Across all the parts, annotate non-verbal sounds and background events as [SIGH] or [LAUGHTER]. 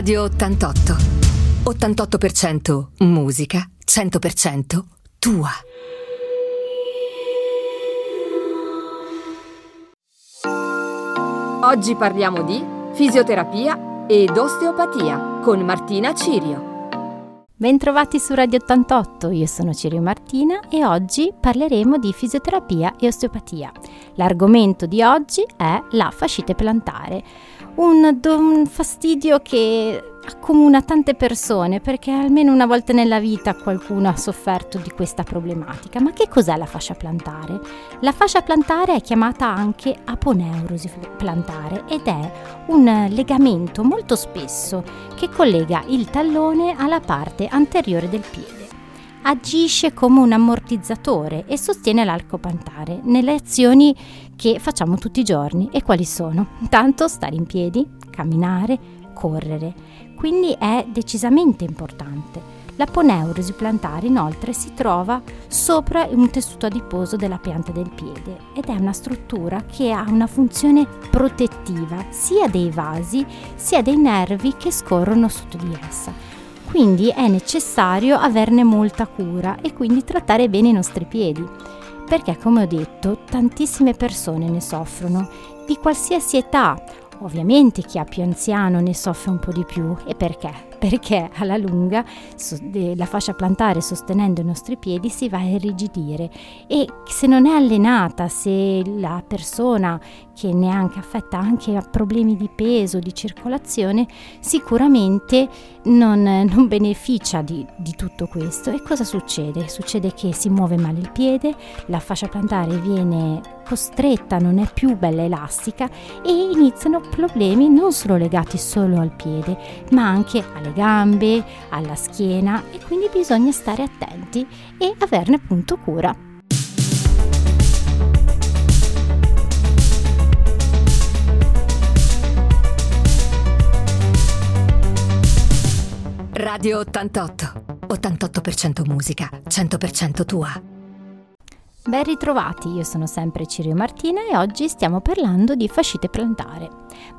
Radio 88. 88% musica, 100% tua. Oggi parliamo di fisioterapia ed osteopatia con Martina Cirio. Bentrovati su Radio 88, io sono Cirio Martina e oggi parleremo di fisioterapia e osteopatia. L'argomento di oggi è la fascite plantare, un, un fastidio che accomuna tante persone perché almeno una volta nella vita qualcuno ha sofferto di questa problematica. Ma che cos'è la fascia plantare? La fascia plantare è chiamata anche aponeurosi plantare ed è un legamento molto spesso che collega il tallone alla parte anteriore del piede. Agisce come un ammortizzatore e sostiene l'arco plantare nelle azioni che facciamo tutti i giorni. E quali sono? Tanto stare in piedi, camminare, correre quindi è decisamente importante. La poneurosi plantare inoltre si trova sopra un tessuto adiposo della pianta del piede ed è una struttura che ha una funzione protettiva sia dei vasi sia dei nervi che scorrono sotto di essa. Quindi è necessario averne molta cura e quindi trattare bene i nostri piedi perché come ho detto tantissime persone ne soffrono di qualsiasi età Ovviamente chi ha più anziano ne soffre un po' di più e perché? Perché alla lunga la fascia plantare sostenendo i nostri piedi si va a irrigidire e se non è allenata, se la persona che ne è anche affetta anche a problemi di peso, di circolazione, sicuramente non, non beneficia di, di tutto questo. E cosa succede? Succede che si muove male il piede, la fascia plantare viene costretta, non è più bella elastica e iniziano problemi non solo legati solo al piede, ma anche alle gambe, alla schiena e quindi bisogna stare attenti e averne appunto cura. Radio 88. 88% musica, 100% tua. Ben ritrovati, io sono sempre Cirio Martina e oggi stiamo parlando di fascite plantare.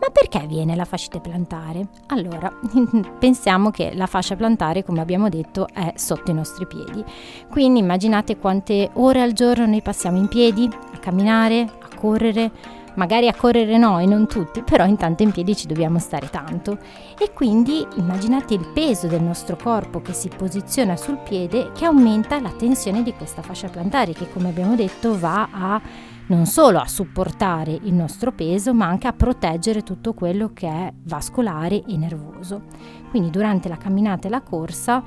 Ma perché viene la fascite plantare? Allora, [LAUGHS] pensiamo che la fascia plantare, come abbiamo detto, è sotto i nostri piedi. Quindi immaginate quante ore al giorno noi passiamo in piedi, a camminare, a correre, magari a correre noi, non tutti, però intanto in piedi ci dobbiamo stare tanto. E quindi immaginate il peso del nostro corpo che si posiziona sul piede che aumenta la tensione di questa fascia plantare che come abbiamo detto va a non solo a supportare il nostro peso, ma anche a proteggere tutto quello che è vascolare e nervoso. Quindi durante la camminata e la corsa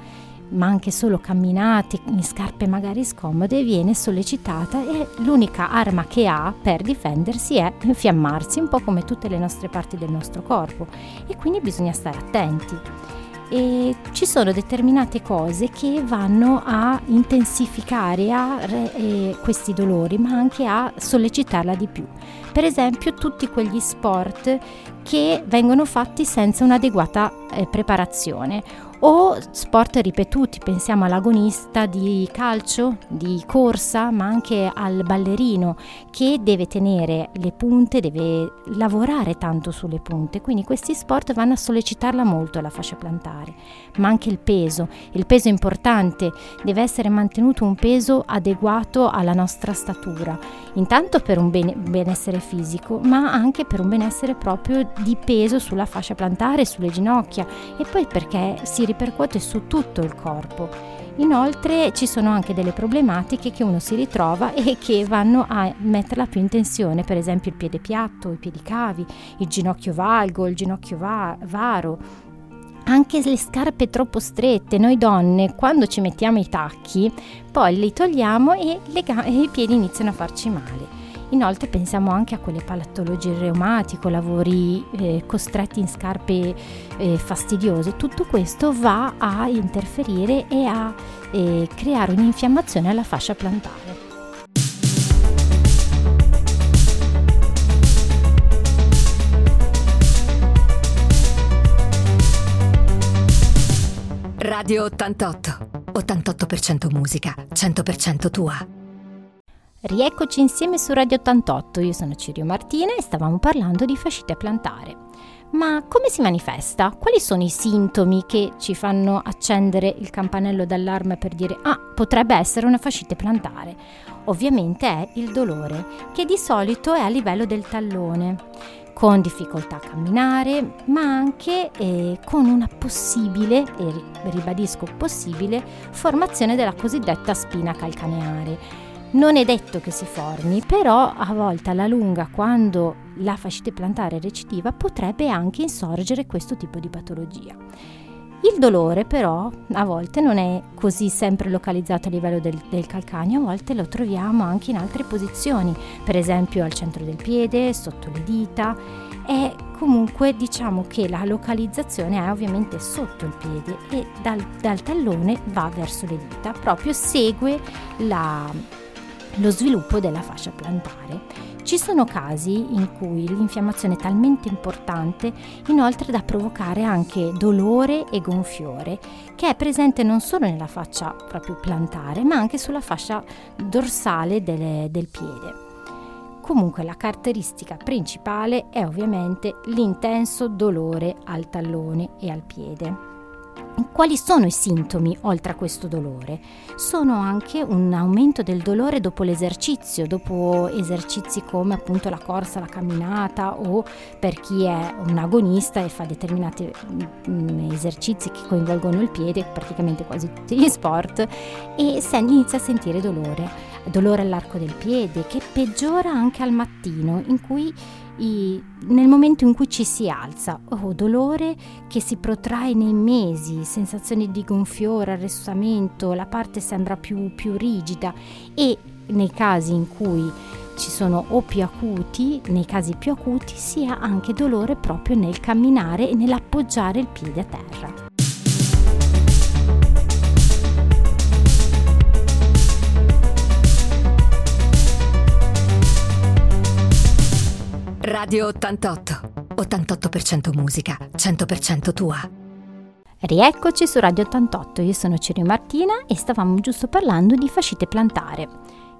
ma anche solo camminate in scarpe magari scomode, viene sollecitata e l'unica arma che ha per difendersi è infiammarsi, un po' come tutte le nostre parti del nostro corpo e quindi bisogna stare attenti. E ci sono determinate cose che vanno a intensificare a, eh, questi dolori, ma anche a sollecitarla di più. Per esempio, tutti quegli sport che vengono fatti senza un'adeguata eh, preparazione o sport ripetuti, pensiamo all'agonista di calcio, di corsa, ma anche al ballerino che deve tenere le punte, deve lavorare tanto sulle punte, quindi questi sport vanno a sollecitarla molto la fascia plantare, ma anche il peso, il peso è importante, deve essere mantenuto un peso adeguato alla nostra statura, intanto per un bene, benessere fisico, ma anche per un benessere proprio di peso sulla fascia plantare, sulle ginocchia. E poi perché si ripercuote su tutto il corpo. Inoltre ci sono anche delle problematiche che uno si ritrova e che vanno a metterla più in tensione, per esempio il piede piatto, i piedi cavi, il ginocchio valgo, il ginocchio va- varo, anche le scarpe troppo strette, noi donne quando ci mettiamo i tacchi, poi li togliamo e, ga- e i piedi iniziano a farci male. Inoltre pensiamo anche a quelle patologie reumatiche, lavori eh, costretti in scarpe eh, fastidiose. Tutto questo va a interferire e a eh, creare un'infiammazione alla fascia plantare. Radio 88. 88% musica, 100% tua. Rieccoci insieme su Radio 88, io sono Cirio Martina e stavamo parlando di fascite plantare. Ma come si manifesta? Quali sono i sintomi che ci fanno accendere il campanello d'allarme per dire ah, potrebbe essere una fascite plantare? Ovviamente è il dolore, che di solito è a livello del tallone, con difficoltà a camminare, ma anche eh, con una possibile, e ribadisco possibile, formazione della cosiddetta spina calcaneare non è detto che si formi, però a volte alla lunga, quando la fascite plantare recidiva, potrebbe anche insorgere questo tipo di patologia. Il dolore però a volte non è così sempre localizzato a livello del, del, calcaneo, a volte lo troviamo anche in altre posizioni, per esempio al centro del piede, sotto le dita e comunque diciamo che la localizzazione è ovviamente sotto il piede e dal, dal tallone va verso le dita, proprio segue la, lo sviluppo della fascia plantare. Ci sono casi in cui l'infiammazione è talmente importante inoltre da provocare anche dolore e gonfiore, che è presente non solo nella fascia proprio plantare, ma anche sulla fascia dorsale delle, del piede. Comunque la caratteristica principale è ovviamente l'intenso dolore al tallone e al piede. Quali sono i sintomi oltre a questo dolore? Sono anche un aumento del dolore dopo l'esercizio, dopo esercizi come appunto la corsa, la camminata o per chi è un agonista e fa determinati mm, esercizi che coinvolgono il piede, praticamente quasi tutti gli sport, e se inizia a sentire dolore, dolore all'arco del piede che peggiora anche al mattino in cui i, nel momento in cui ci si alza, oh, dolore che si protrae nei mesi, sensazioni di gonfiore, arrestamento, la parte sembra più, più rigida e nei casi in cui ci sono o più acuti, nei casi più acuti, sia anche dolore proprio nel camminare e nell'appoggiare il piede a terra. Radio 88. 88% musica, 100% tua. Rieccoci su Radio 88, io sono Cirio Martina e stavamo giusto parlando di fascite plantare.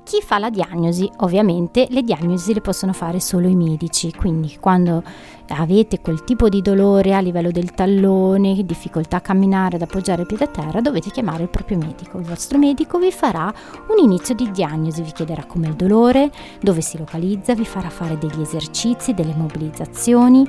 Chi fa la diagnosi? Ovviamente le diagnosi le possono fare solo i medici, quindi quando avete quel tipo di dolore a livello del tallone, difficoltà a camminare, ad appoggiare il piede a terra, dovete chiamare il proprio medico. Il vostro medico vi farà un inizio di diagnosi, vi chiederà com'è il dolore, dove si localizza, vi farà fare degli esercizi, delle mobilizzazioni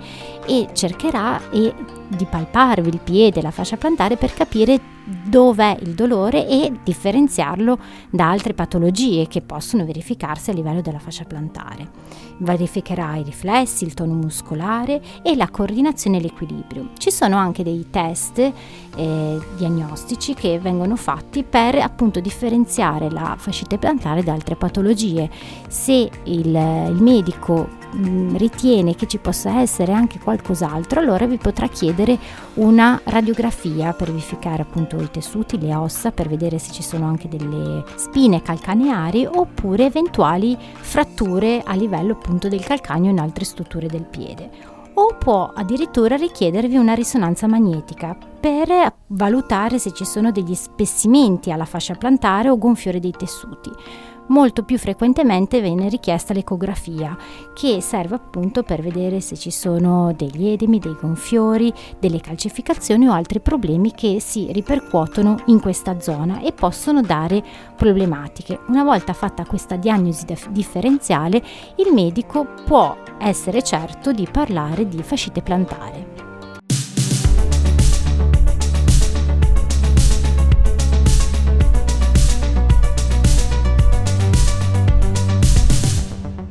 e cercherà e di palparvi il piede, la fascia plantare per capire dov'è il dolore e differenziarlo da altre patologie che possono verificarsi a livello della fascia plantare. Verificherà i riflessi, il tono muscolare e la coordinazione e l'equilibrio. Ci sono anche dei test eh, diagnostici che vengono fatti per appunto differenziare la fascite plantare da altre patologie. Se il, il medico Mm, ritiene che ci possa essere anche qualcos'altro, allora vi potrà chiedere una radiografia per verificare appunto i tessuti, le ossa, per vedere se ci sono anche delle spine calcaneari oppure eventuali fratture a livello appunto del calcaneo in altre strutture del piede o può addirittura richiedervi una risonanza magnetica per valutare se ci sono degli spessimenti alla fascia plantare o gonfiore dei tessuti molto più frequentemente viene richiesta l'ecografia, che serve appunto per vedere se ci sono degli edemi, dei gonfiori, delle calcificazioni o altri problemi che si ripercuotono in questa zona e possono dare problematiche. Una volta fatta questa diagnosi differenziale, il medico può essere certo di parlare di fascite plantare.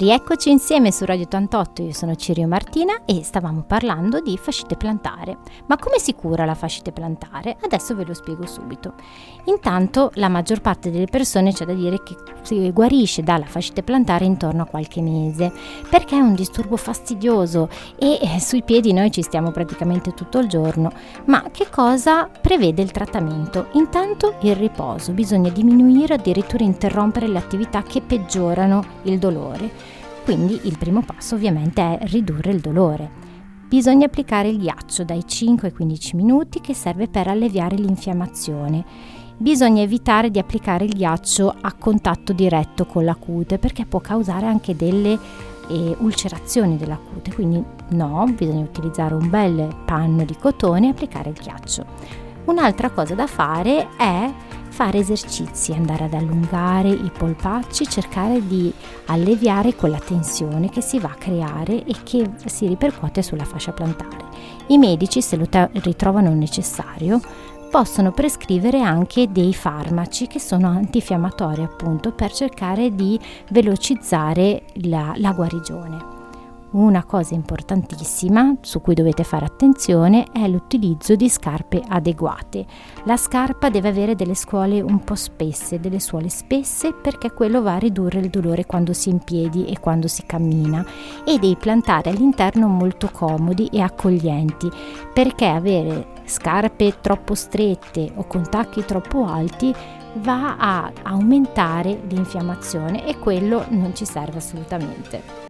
Rieccoci insieme su Radio 88, io sono Cirio Martina e stavamo parlando di fascite plantare. Ma come si cura la fascite plantare? Adesso ve lo spiego subito. Intanto la maggior parte delle persone c'è da dire che si guarisce dalla fascite plantare intorno a qualche mese, perché è un disturbo fastidioso e eh, sui piedi noi ci stiamo praticamente tutto il giorno. Ma che cosa prevede il trattamento? Intanto il riposo, bisogna diminuire o addirittura interrompere le attività che peggiorano il dolore quindi il primo passo ovviamente è ridurre il dolore. bisogna applicare il ghiaccio dai 5 ai 15 minuti che serve per alleviare l'infiammazione. Bisogna evitare di applicare il ghiaccio a contatto diretto con la cute perché può causare anche delle eh, ulcerazioni della cute, quindi no, bisogna utilizzare un bel panno di cotone e applicare il ghiaccio. Un'altra cosa da fare è fare esercizi, andare ad allungare i polpacci, cercare di alleviare quella tensione che si va a creare e che si ripercuote sulla fascia plantare. I medici, se lo te- ritrovano necessario, possono prescrivere anche dei farmaci che sono antinfiammatori appunto per cercare di velocizzare la, la guarigione. Una cosa importantissima su cui dovete fare attenzione è l'utilizzo di scarpe adeguate. La scarpa deve avere delle suole un po' spesse, delle suole spesse perché quello va a ridurre il dolore quando si è in piedi e quando si cammina e dei plantare all'interno molto comodi e accoglienti perché avere scarpe troppo strette o con tacchi troppo alti va a aumentare l'infiammazione e quello non ci serve assolutamente.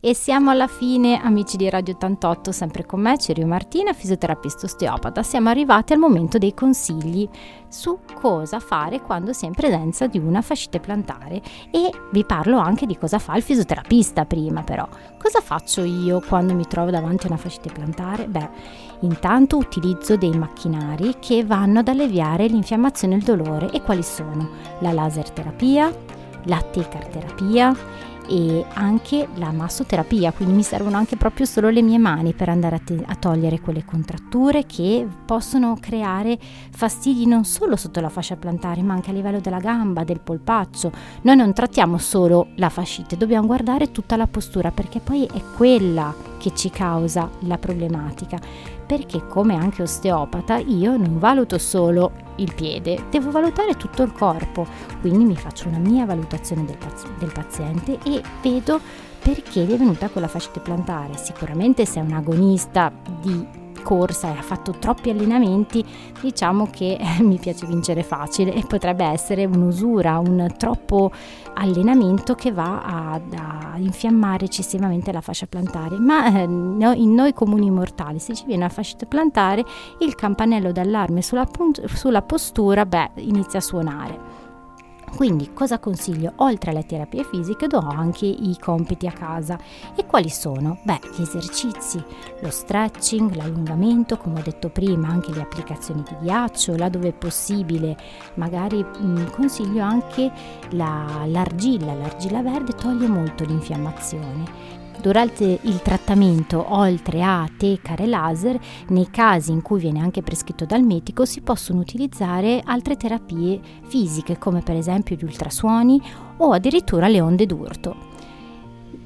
E siamo alla fine, amici di Radio 88, sempre con me, Cirio Martina, fisioterapista osteopata. Siamo arrivati al momento dei consigli su cosa fare quando si è in presenza di una fascite plantare e vi parlo anche di cosa fa il fisioterapista prima però. Cosa faccio io quando mi trovo davanti a una fascite plantare? Beh, intanto utilizzo dei macchinari che vanno ad alleviare l'infiammazione e il dolore e quali sono? La laser terapia, la tecar terapia e anche la massoterapia, quindi mi servono anche proprio solo le mie mani per andare a, te- a, togliere quelle contratture che possono creare fastidi non solo sotto la fascia plantare ma anche a livello della gamba, del polpaccio. Noi non trattiamo solo la fascite, dobbiamo guardare tutta la postura perché poi è quella che ci causa la problematica perché come anche osteopata io non valuto solo il piede, devo valutare tutto il corpo, quindi mi faccio una mia valutazione del, pazi- del paziente e vedo perché gli è venuta quella fascite plantare. Sicuramente se è un agonista di corsa e ha fatto troppi allenamenti, diciamo che [LAUGHS] mi piace vincere facile e potrebbe essere un'usura, un troppo allenamento che va a, a infiammare eccessivamente la fascia plantare. Ma eh, in noi comuni mortali, se ci viene la fascia plantare, il campanello d'allarme sulla, punt- sulla postura, beh, inizia a suonare. Quindi cosa consiglio? Oltre alle terapie fisiche do anche i compiti a casa. E quali sono? Beh, gli esercizi, lo stretching, l'allungamento, come ho detto prima, anche le applicazioni di ghiaccio, là dove è possibile. Magari mh, mm, consiglio anche la, l'argilla, l'argilla verde toglie molto l'infiammazione Durante il trattamento, oltre a tecar e laser, nei casi in cui viene anche prescritto dal medico, si possono utilizzare altre terapie fisiche, come per esempio gli ultrasuoni o addirittura le onde d'urto.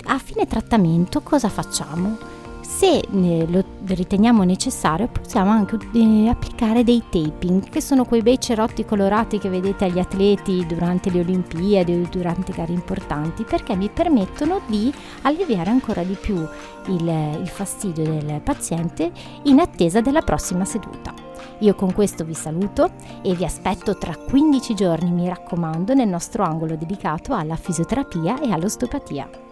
A fine trattamento cosa facciamo? Se lo riteniamo necessario possiamo anche eh, applicare dei taping, che sono quei bei cerotti colorati che vedete agli atleti durante le Olimpiadi o durante gare importanti, perché mi permettono di alleviare ancora di più il, il fastidio del paziente in attesa della prossima seduta. Io con questo vi saluto e vi aspetto tra 15 giorni, mi raccomando, nel nostro angolo dedicato alla fisioterapia e all'osteopatia.